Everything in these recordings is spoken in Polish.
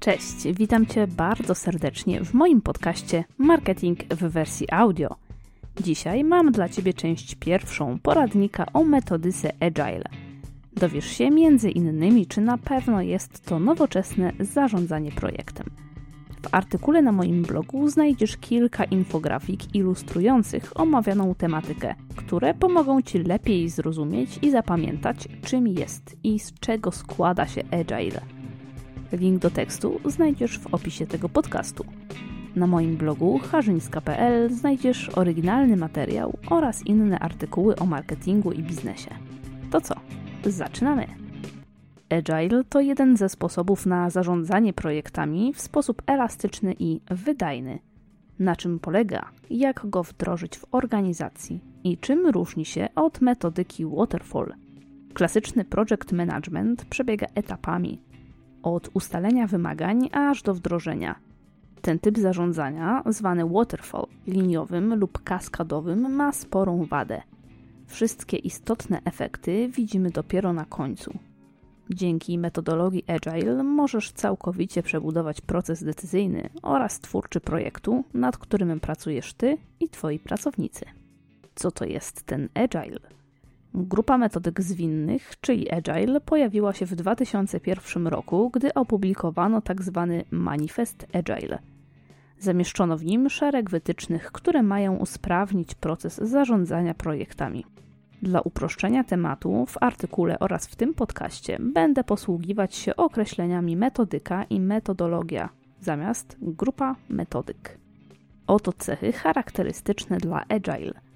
Cześć, witam Cię bardzo serdecznie w moim podcaście Marketing w wersji audio. Dzisiaj mam dla Ciebie część pierwszą poradnika o metodyce Agile. Dowiesz się między innymi, czy na pewno jest to nowoczesne zarządzanie projektem. W artykule na moim blogu znajdziesz kilka infografik ilustrujących omawianą tematykę, które pomogą Ci lepiej zrozumieć i zapamiętać, czym jest i z czego składa się Agile. Link do tekstu znajdziesz w opisie tego podcastu. Na moim blogu harzyńska.pl znajdziesz oryginalny materiał oraz inne artykuły o marketingu i biznesie. To co? Zaczynamy! Agile to jeden ze sposobów na zarządzanie projektami w sposób elastyczny i wydajny. Na czym polega, jak go wdrożyć w organizacji i czym różni się od metodyki Waterfall. Klasyczny project management przebiega etapami, od ustalenia wymagań aż do wdrożenia. Ten typ zarządzania, zwany waterfall, liniowym lub kaskadowym, ma sporą wadę. Wszystkie istotne efekty widzimy dopiero na końcu. Dzięki metodologii Agile możesz całkowicie przebudować proces decyzyjny oraz twórczy projektu, nad którym pracujesz ty i twoi pracownicy. Co to jest ten Agile? Grupa metodyk zwinnych, czyli Agile, pojawiła się w 2001 roku, gdy opublikowano tzw. Tak Manifest Agile. Zamieszczono w nim szereg wytycznych, które mają usprawnić proces zarządzania projektami. Dla uproszczenia tematu w artykule oraz w tym podcaście będę posługiwać się określeniami metodyka i metodologia zamiast grupa metodyk. Oto cechy charakterystyczne dla Agile –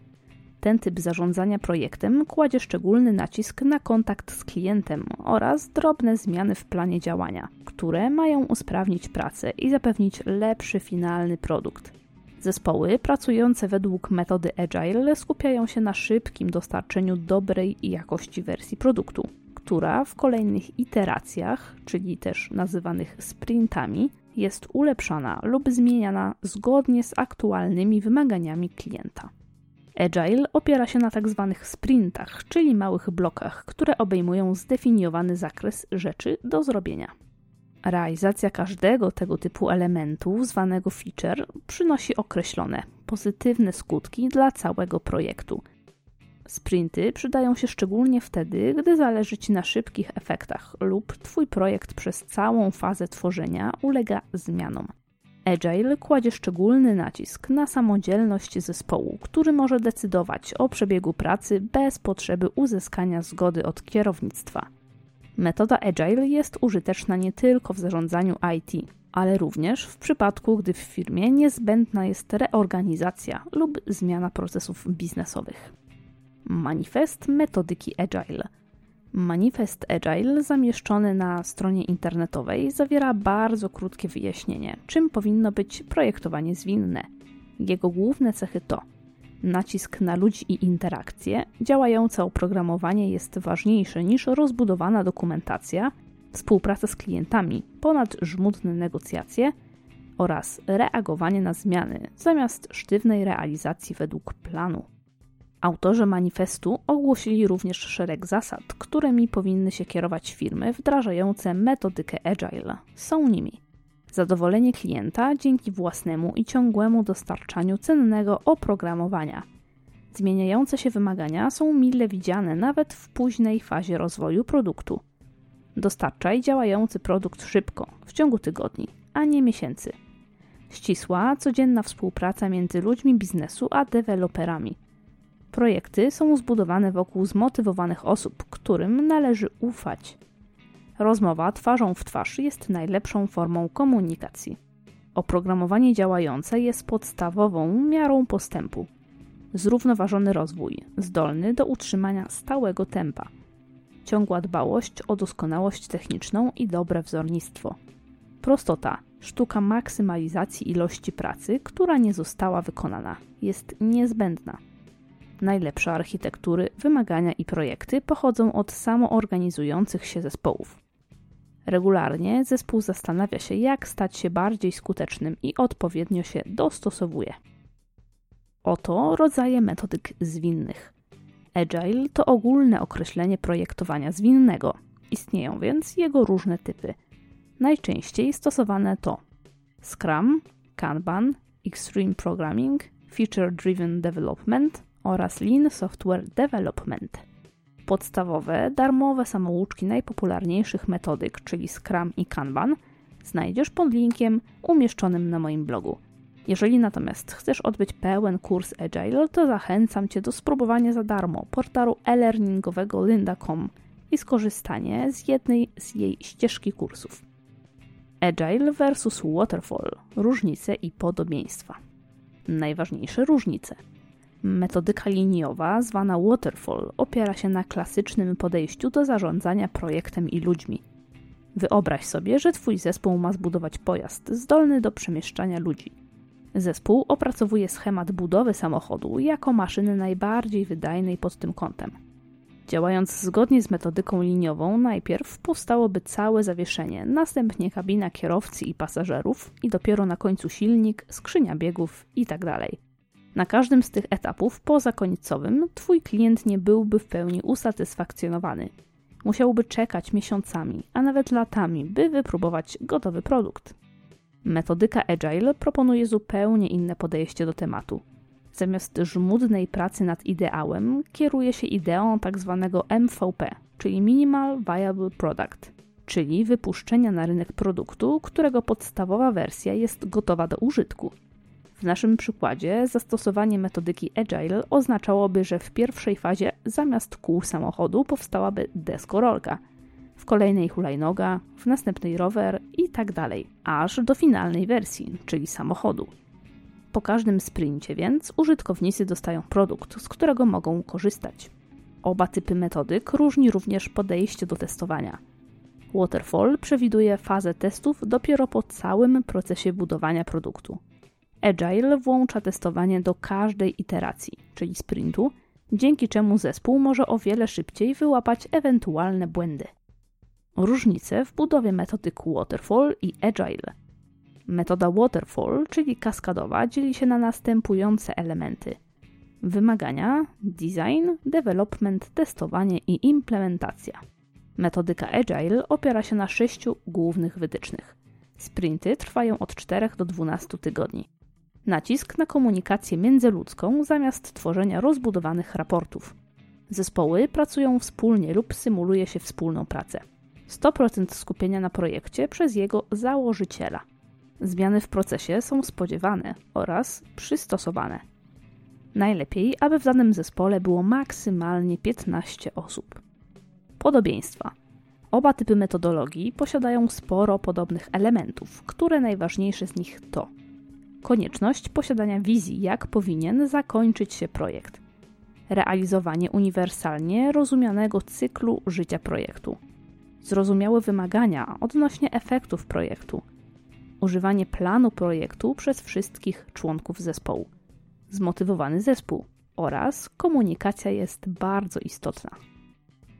ten typ zarządzania projektem kładzie szczególny nacisk na kontakt z klientem oraz drobne zmiany w planie działania, które mają usprawnić pracę i zapewnić lepszy finalny produkt. Zespoły pracujące według metody Agile skupiają się na szybkim dostarczeniu dobrej jakości wersji produktu, która w kolejnych iteracjach, czyli też nazywanych sprintami, jest ulepszana lub zmieniana zgodnie z aktualnymi wymaganiami klienta. Agile opiera się na tzw. Tak sprintach, czyli małych blokach, które obejmują zdefiniowany zakres rzeczy do zrobienia. Realizacja każdego tego typu elementu, zwanego feature, przynosi określone pozytywne skutki dla całego projektu. Sprinty przydają się szczególnie wtedy, gdy zależy Ci na szybkich efektach lub Twój projekt przez całą fazę tworzenia ulega zmianom. Agile kładzie szczególny nacisk na samodzielność zespołu, który może decydować o przebiegu pracy bez potrzeby uzyskania zgody od kierownictwa. Metoda Agile jest użyteczna nie tylko w zarządzaniu IT, ale również w przypadku, gdy w firmie niezbędna jest reorganizacja lub zmiana procesów biznesowych. Manifest metodyki Agile – Manifest Agile zamieszczony na stronie internetowej zawiera bardzo krótkie wyjaśnienie, czym powinno być projektowanie zwinne. Jego główne cechy to nacisk na ludzi i interakcje, działające oprogramowanie jest ważniejsze niż rozbudowana dokumentacja, współpraca z klientami, ponad żmudne negocjacje oraz reagowanie na zmiany zamiast sztywnej realizacji według planu. Autorzy manifestu ogłosili również szereg zasad, którymi powinny się kierować firmy wdrażające metodykę Agile. Są nimi zadowolenie klienta dzięki własnemu i ciągłemu dostarczaniu cennego oprogramowania. Zmieniające się wymagania są mile widziane nawet w późnej fazie rozwoju produktu. Dostarczaj działający produkt szybko, w ciągu tygodni, a nie miesięcy. Ścisła, codzienna współpraca między ludźmi biznesu a deweloperami – Projekty są zbudowane wokół zmotywowanych osób, którym należy ufać. Rozmowa twarzą w twarz jest najlepszą formą komunikacji. Oprogramowanie działające jest podstawową miarą postępu. Zrównoważony rozwój, zdolny do utrzymania stałego tempa. Ciągła dbałość o doskonałość techniczną i dobre wzornictwo. Prostota, sztuka maksymalizacji ilości pracy, która nie została wykonana, jest niezbędna. Najlepsze architektury, wymagania i projekty pochodzą od samoorganizujących się zespołów. Regularnie zespół zastanawia się, jak stać się bardziej skutecznym i odpowiednio się dostosowuje. Oto rodzaje metodyk zwinnych. Agile to ogólne określenie projektowania zwinnego. Istnieją więc jego różne typy. Najczęściej stosowane to Scrum, Kanban, Extreme Programming, Feature Driven Development oraz Lean Software Development. Podstawowe, darmowe samouczki najpopularniejszych metodyk, czyli Scrum i Kanban, znajdziesz pod linkiem umieszczonym na moim blogu. Jeżeli natomiast chcesz odbyć pełen kurs Agile, to zachęcam Cię do spróbowania za darmo portalu e-learningowego lynda.com i skorzystanie z jednej z jej ścieżki kursów. Agile versus Waterfall różnice i podobieństwa. Najważniejsze różnice. Metodyka liniowa, zwana Waterfall, opiera się na klasycznym podejściu do zarządzania projektem i ludźmi. Wyobraź sobie, że Twój zespół ma zbudować pojazd zdolny do przemieszczania ludzi. Zespół opracowuje schemat budowy samochodu jako maszyny najbardziej wydajnej pod tym kątem. Działając zgodnie z metodyką liniową, najpierw powstałoby całe zawieszenie, następnie kabina kierowcy i pasażerów, i dopiero na końcu silnik, skrzynia biegów itd. Na każdym z tych etapów poza końcowym Twój klient nie byłby w pełni usatysfakcjonowany. Musiałby czekać miesiącami, a nawet latami, by wypróbować gotowy produkt. Metodyka Agile proponuje zupełnie inne podejście do tematu. Zamiast żmudnej pracy nad ideałem, kieruje się ideą tzw. Tak MVP, czyli Minimal Viable Product, czyli wypuszczenia na rynek produktu, którego podstawowa wersja jest gotowa do użytku. W naszym przykładzie zastosowanie metodyki Agile oznaczałoby, że w pierwszej fazie zamiast kół samochodu powstałaby deskorolka, w kolejnej hulajnoga, w następnej rower i tak dalej, aż do finalnej wersji, czyli samochodu. Po każdym sprincie więc użytkownicy dostają produkt, z którego mogą korzystać. Oba typy metodyk różni również podejście do testowania. Waterfall przewiduje fazę testów dopiero po całym procesie budowania produktu. Agile włącza testowanie do każdej iteracji, czyli sprintu, dzięki czemu zespół może o wiele szybciej wyłapać ewentualne błędy. Różnice w budowie metodyk Waterfall i Agile. Metoda Waterfall, czyli kaskadowa, dzieli się na następujące elementy: wymagania, design, development, testowanie i implementacja. Metodyka Agile opiera się na sześciu głównych wytycznych. Sprinty trwają od 4 do 12 tygodni. Nacisk na komunikację międzyludzką zamiast tworzenia rozbudowanych raportów. Zespoły pracują wspólnie lub symuluje się wspólną pracę. 100% skupienia na projekcie przez jego założyciela. Zmiany w procesie są spodziewane oraz przystosowane. Najlepiej, aby w danym zespole było maksymalnie 15 osób. Podobieństwa. Oba typy metodologii posiadają sporo podobnych elementów, które najważniejsze z nich to konieczność posiadania wizji, jak powinien zakończyć się projekt, realizowanie uniwersalnie rozumianego cyklu życia projektu, zrozumiałe wymagania odnośnie efektów projektu, używanie planu projektu przez wszystkich członków zespołu, zmotywowany zespół oraz komunikacja jest bardzo istotna.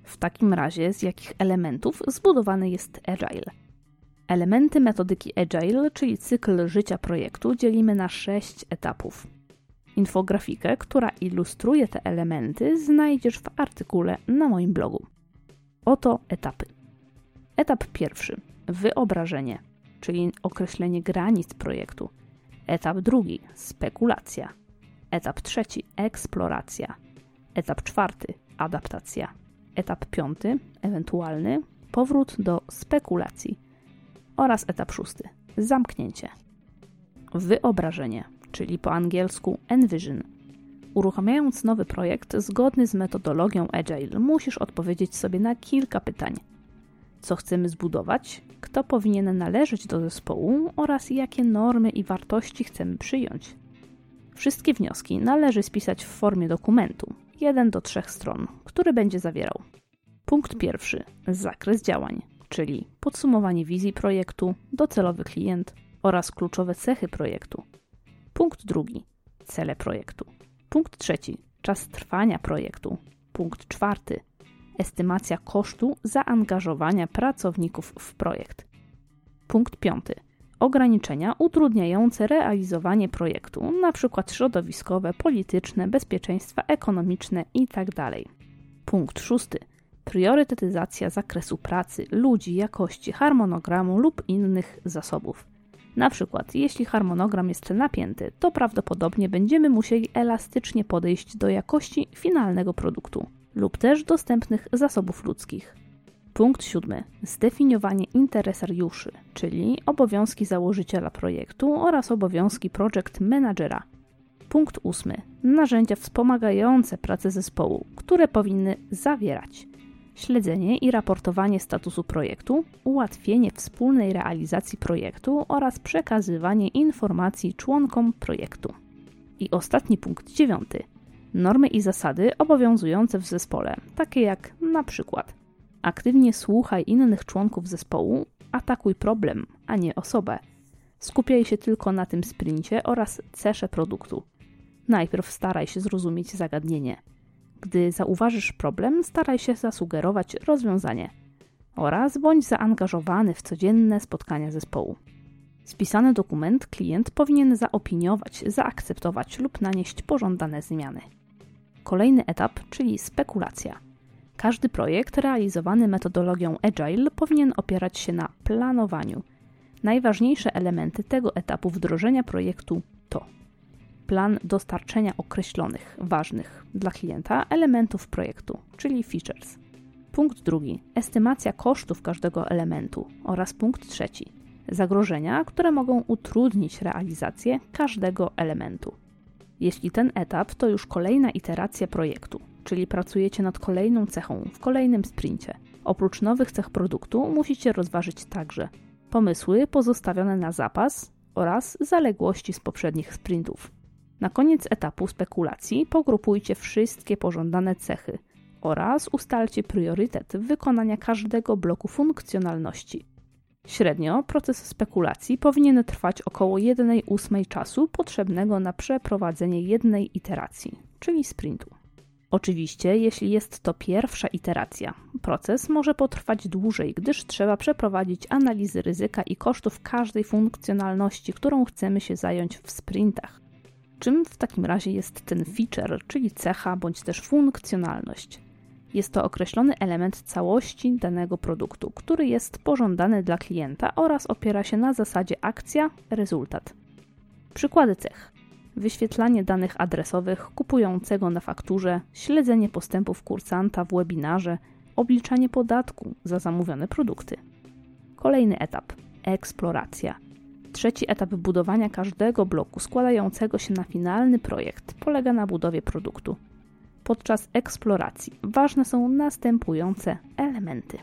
W takim razie z jakich elementów zbudowany jest Agile? Elementy metodyki Agile, czyli cykl życia projektu, dzielimy na sześć etapów. Infografikę, która ilustruje te elementy, znajdziesz w artykule na moim blogu. Oto etapy. Etap pierwszy wyobrażenie, czyli określenie granic projektu. Etap drugi spekulacja. Etap trzeci eksploracja. Etap czwarty adaptacja. Etap piąty ewentualny powrót do spekulacji oraz etap szósty zamknięcie. Wyobrażenie, czyli po angielsku envision. Uruchamiając nowy projekt zgodny z metodologią Agile, musisz odpowiedzieć sobie na kilka pytań. Co chcemy zbudować, kto powinien należeć do zespołu oraz jakie normy i wartości chcemy przyjąć. Wszystkie wnioski należy spisać w formie dokumentu, 1 do 3 stron, który będzie zawierał. Punkt pierwszy: zakres działań czyli podsumowanie wizji projektu, docelowy klient oraz kluczowe cechy projektu. Punkt drugi cele projektu. Punkt trzeci czas trwania projektu. Punkt czwarty estymacja kosztu zaangażowania pracowników w projekt. Punkt piąty ograniczenia utrudniające realizowanie projektu, np. środowiskowe, polityczne, bezpieczeństwa ekonomiczne itd. Tak Punkt szósty priorytetyzacja zakresu pracy, ludzi, jakości, harmonogramu lub innych zasobów. Na przykład, jeśli harmonogram jest napięty, to prawdopodobnie będziemy musieli elastycznie podejść do jakości finalnego produktu lub też dostępnych zasobów ludzkich. Punkt siódmy. Zdefiniowanie interesariuszy, czyli obowiązki założyciela projektu oraz obowiązki project managera. Punkt ósmy. Narzędzia wspomagające pracę zespołu, które powinny zawierać śledzenie i raportowanie statusu projektu, ułatwienie wspólnej realizacji projektu oraz przekazywanie informacji członkom projektu. I ostatni punkt dziewiąty. Normy i zasady obowiązujące w zespole, takie jak na przykład aktywnie słuchaj innych członków zespołu, atakuj problem, a nie osobę. Skupiaj się tylko na tym sprincie oraz cesze produktu. Najpierw staraj się zrozumieć zagadnienie. Gdy zauważysz problem, staraj się zasugerować rozwiązanie oraz bądź zaangażowany w codzienne spotkania zespołu. Spisany dokument klient powinien zaopiniować, zaakceptować lub nanieść pożądane zmiany. Kolejny etap, czyli spekulacja. Każdy projekt realizowany metodologią Agile powinien opierać się na planowaniu. Najważniejsze elementy tego etapu wdrożenia projektu to plan dostarczenia określonych, ważnych dla klienta elementów projektu, czyli features. Punkt drugi estymacja kosztów każdego elementu oraz punkt trzeci zagrożenia, które mogą utrudnić realizację każdego elementu. Jeśli ten etap to już kolejna iteracja projektu, czyli pracujecie nad kolejną cechą w kolejnym sprincie. Oprócz nowych cech produktu musicie rozważyć także pomysły pozostawione na zapas oraz zaległości z poprzednich sprintów. Na koniec etapu spekulacji pogrupujcie wszystkie pożądane cechy oraz ustalcie priorytet wykonania każdego bloku funkcjonalności. Średnio proces spekulacji powinien trwać około 1,8 czasu potrzebnego na przeprowadzenie jednej iteracji, czyli sprintu. Oczywiście, jeśli jest to pierwsza iteracja, proces może potrwać dłużej, gdyż trzeba przeprowadzić analizy ryzyka i kosztów każdej funkcjonalności, którą chcemy się zająć w sprintach. Czym w takim razie jest ten feature, czyli cecha bądź też funkcjonalność? Jest to określony element całości danego produktu, który jest pożądany dla klienta oraz opiera się na zasadzie akcja-rezultat. Przykłady cech: wyświetlanie danych adresowych kupującego na fakturze, śledzenie postępów kursanta w webinarze, obliczanie podatku za zamówione produkty. Kolejny etap eksploracja. Trzeci etap budowania każdego bloku składającego się na finalny projekt polega na budowie produktu. Podczas eksploracji ważne są następujące elementy.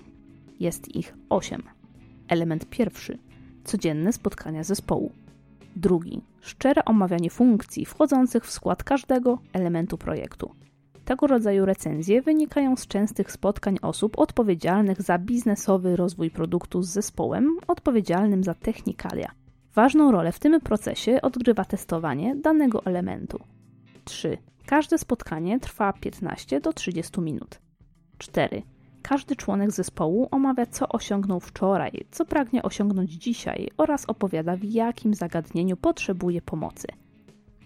Jest ich 8. Element pierwszy codzienne spotkania zespołu. Drugi szczere omawianie funkcji wchodzących w skład każdego elementu projektu. Tego rodzaju recenzje wynikają z częstych spotkań osób odpowiedzialnych za biznesowy rozwój produktu z zespołem odpowiedzialnym za technikalia. Ważną rolę w tym procesie odgrywa testowanie danego elementu. 3. Każde spotkanie trwa 15 do 30 minut. 4. Każdy członek zespołu omawia, co osiągnął wczoraj, co pragnie osiągnąć dzisiaj oraz opowiada, w jakim zagadnieniu potrzebuje pomocy.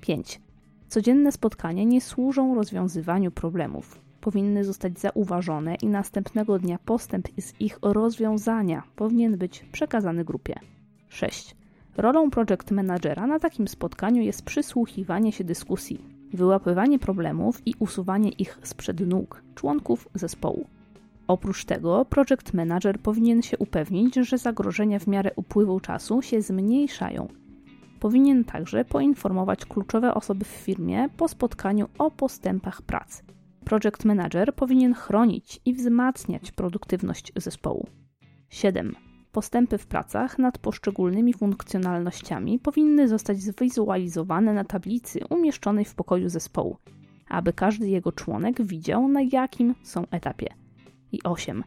5. Codzienne spotkania nie służą rozwiązywaniu problemów. Powinny zostać zauważone i następnego dnia postęp z ich rozwiązania powinien być przekazany grupie. 6. Rolą project managera na takim spotkaniu jest przysłuchiwanie się dyskusji, wyłapywanie problemów i usuwanie ich sprzed nóg członków zespołu. Oprócz tego, project manager powinien się upewnić, że zagrożenia w miarę upływu czasu się zmniejszają. Powinien także poinformować kluczowe osoby w firmie po spotkaniu o postępach pracy. Project manager powinien chronić i wzmacniać produktywność zespołu. 7. Postępy w pracach nad poszczególnymi funkcjonalnościami powinny zostać zwizualizowane na tablicy umieszczonej w pokoju zespołu, aby każdy jego członek widział, na jakim są etapie i 8.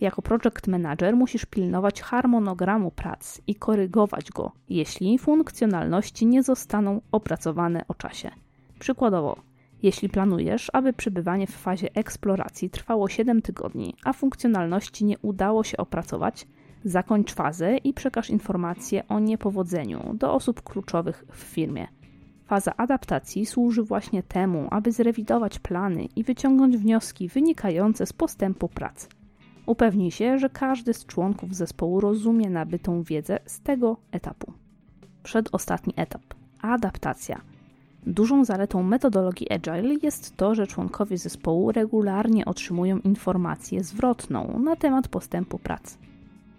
Jako project manager musisz pilnować harmonogramu prac i korygować go, jeśli funkcjonalności nie zostaną opracowane o czasie. Przykładowo, jeśli planujesz, aby przebywanie w fazie eksploracji trwało 7 tygodni, a funkcjonalności nie udało się opracować, zakończ fazę i przekaż informacje o niepowodzeniu do osób kluczowych w firmie. Faza adaptacji służy właśnie temu, aby zrewidować plany i wyciągnąć wnioski wynikające z postępu prac. Upewnij się, że każdy z członków zespołu rozumie nabytą wiedzę z tego etapu. Przedostatni etap adaptacja. Dużą zaletą metodologii Agile jest to, że członkowie zespołu regularnie otrzymują informację zwrotną na temat postępu prac.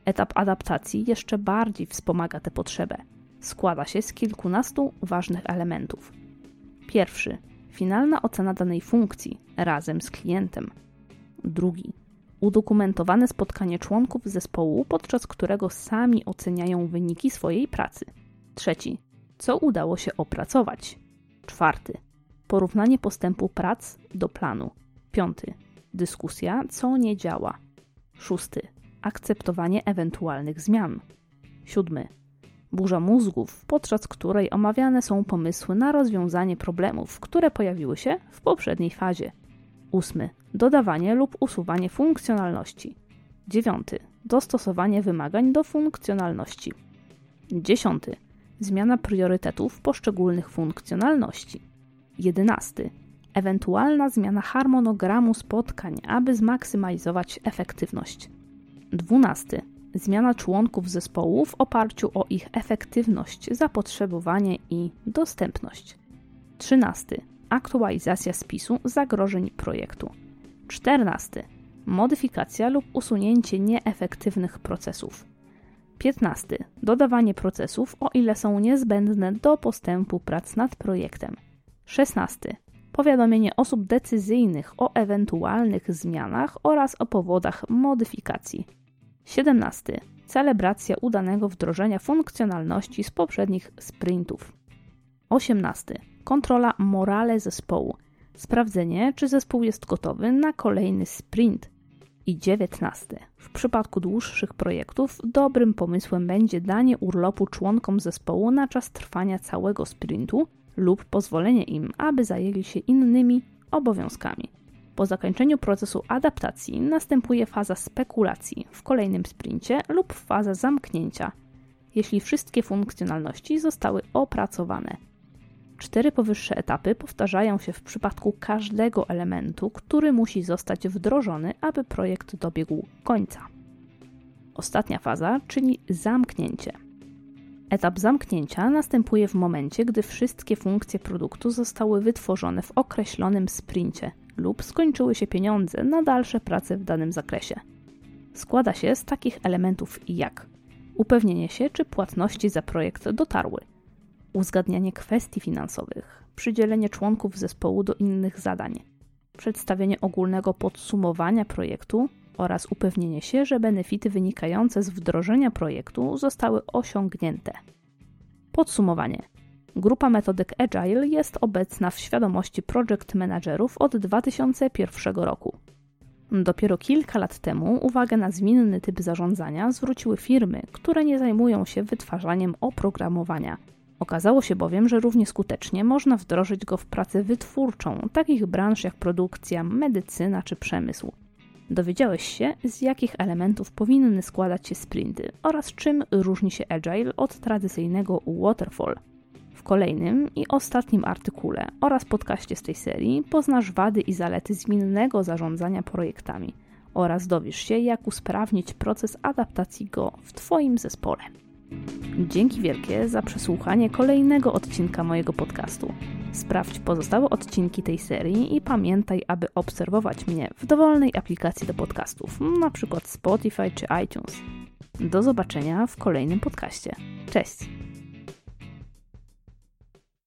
Etap adaptacji jeszcze bardziej wspomaga tę potrzebę. Składa się z kilkunastu ważnych elementów. Pierwszy finalna ocena danej funkcji razem z klientem. Drugi udokumentowane spotkanie członków zespołu, podczas którego sami oceniają wyniki swojej pracy. Trzeci co udało się opracować. Czwarty porównanie postępu prac do planu. Piąty dyskusja, co nie działa. Szósty akceptowanie ewentualnych zmian. Siódmy. Burza mózgów, podczas której omawiane są pomysły na rozwiązanie problemów, które pojawiły się w poprzedniej fazie. Ósmy. Dodawanie lub usuwanie funkcjonalności. Dziewiąty. Dostosowanie wymagań do funkcjonalności. Dziesiąty. Zmiana priorytetów poszczególnych funkcjonalności. Jedenasty. Ewentualna zmiana harmonogramu spotkań, aby zmaksymalizować efektywność. 12. Zmiana członków zespołu w oparciu o ich efektywność, zapotrzebowanie i dostępność. 13. Aktualizacja spisu zagrożeń projektu. 14. Modyfikacja lub usunięcie nieefektywnych procesów. 15. Dodawanie procesów, o ile są niezbędne do postępu prac nad projektem. 16. Powiadomienie osób decyzyjnych o ewentualnych zmianach oraz o powodach modyfikacji. 17. Celebracja udanego wdrożenia funkcjonalności z poprzednich sprintów. 18. Kontrola morale zespołu. Sprawdzenie, czy zespół jest gotowy na kolejny sprint. I 19. W przypadku dłuższych projektów dobrym pomysłem będzie danie urlopu członkom zespołu na czas trwania całego sprintu lub pozwolenie im, aby zajęli się innymi obowiązkami. Po zakończeniu procesu adaptacji następuje faza spekulacji w kolejnym sprincie lub faza zamknięcia, jeśli wszystkie funkcjonalności zostały opracowane. Cztery powyższe etapy powtarzają się w przypadku każdego elementu, który musi zostać wdrożony, aby projekt dobiegł końca. Ostatnia faza, czyli zamknięcie. Etap zamknięcia następuje w momencie, gdy wszystkie funkcje produktu zostały wytworzone w określonym sprincie lub skończyły się pieniądze na dalsze prace w danym zakresie. Składa się z takich elementów jak upewnienie się, czy płatności za projekt dotarły, uzgadnianie kwestii finansowych, przydzielenie członków zespołu do innych zadań, przedstawienie ogólnego podsumowania projektu oraz upewnienie się, że benefity wynikające z wdrożenia projektu zostały osiągnięte. Podsumowanie. Grupa metodyk Agile jest obecna w świadomości project managerów od 2001 roku. Dopiero kilka lat temu uwagę na zwinny typ zarządzania zwróciły firmy, które nie zajmują się wytwarzaniem oprogramowania. Okazało się bowiem, że równie skutecznie można wdrożyć go w pracę wytwórczą takich branż jak produkcja, medycyna czy przemysł. Dowiedziałeś się, z jakich elementów powinny składać się sprinty oraz czym różni się Agile od tradycyjnego Waterfall – w kolejnym i ostatnim artykule oraz podcaście z tej serii poznasz wady i zalety zmiennego zarządzania projektami oraz dowiesz się, jak usprawnić proces adaptacji go w Twoim zespole. Dzięki wielkie za przesłuchanie kolejnego odcinka mojego podcastu. Sprawdź pozostałe odcinki tej serii i pamiętaj, aby obserwować mnie w dowolnej aplikacji do podcastów, np. Spotify czy iTunes. Do zobaczenia w kolejnym podcaście. Cześć!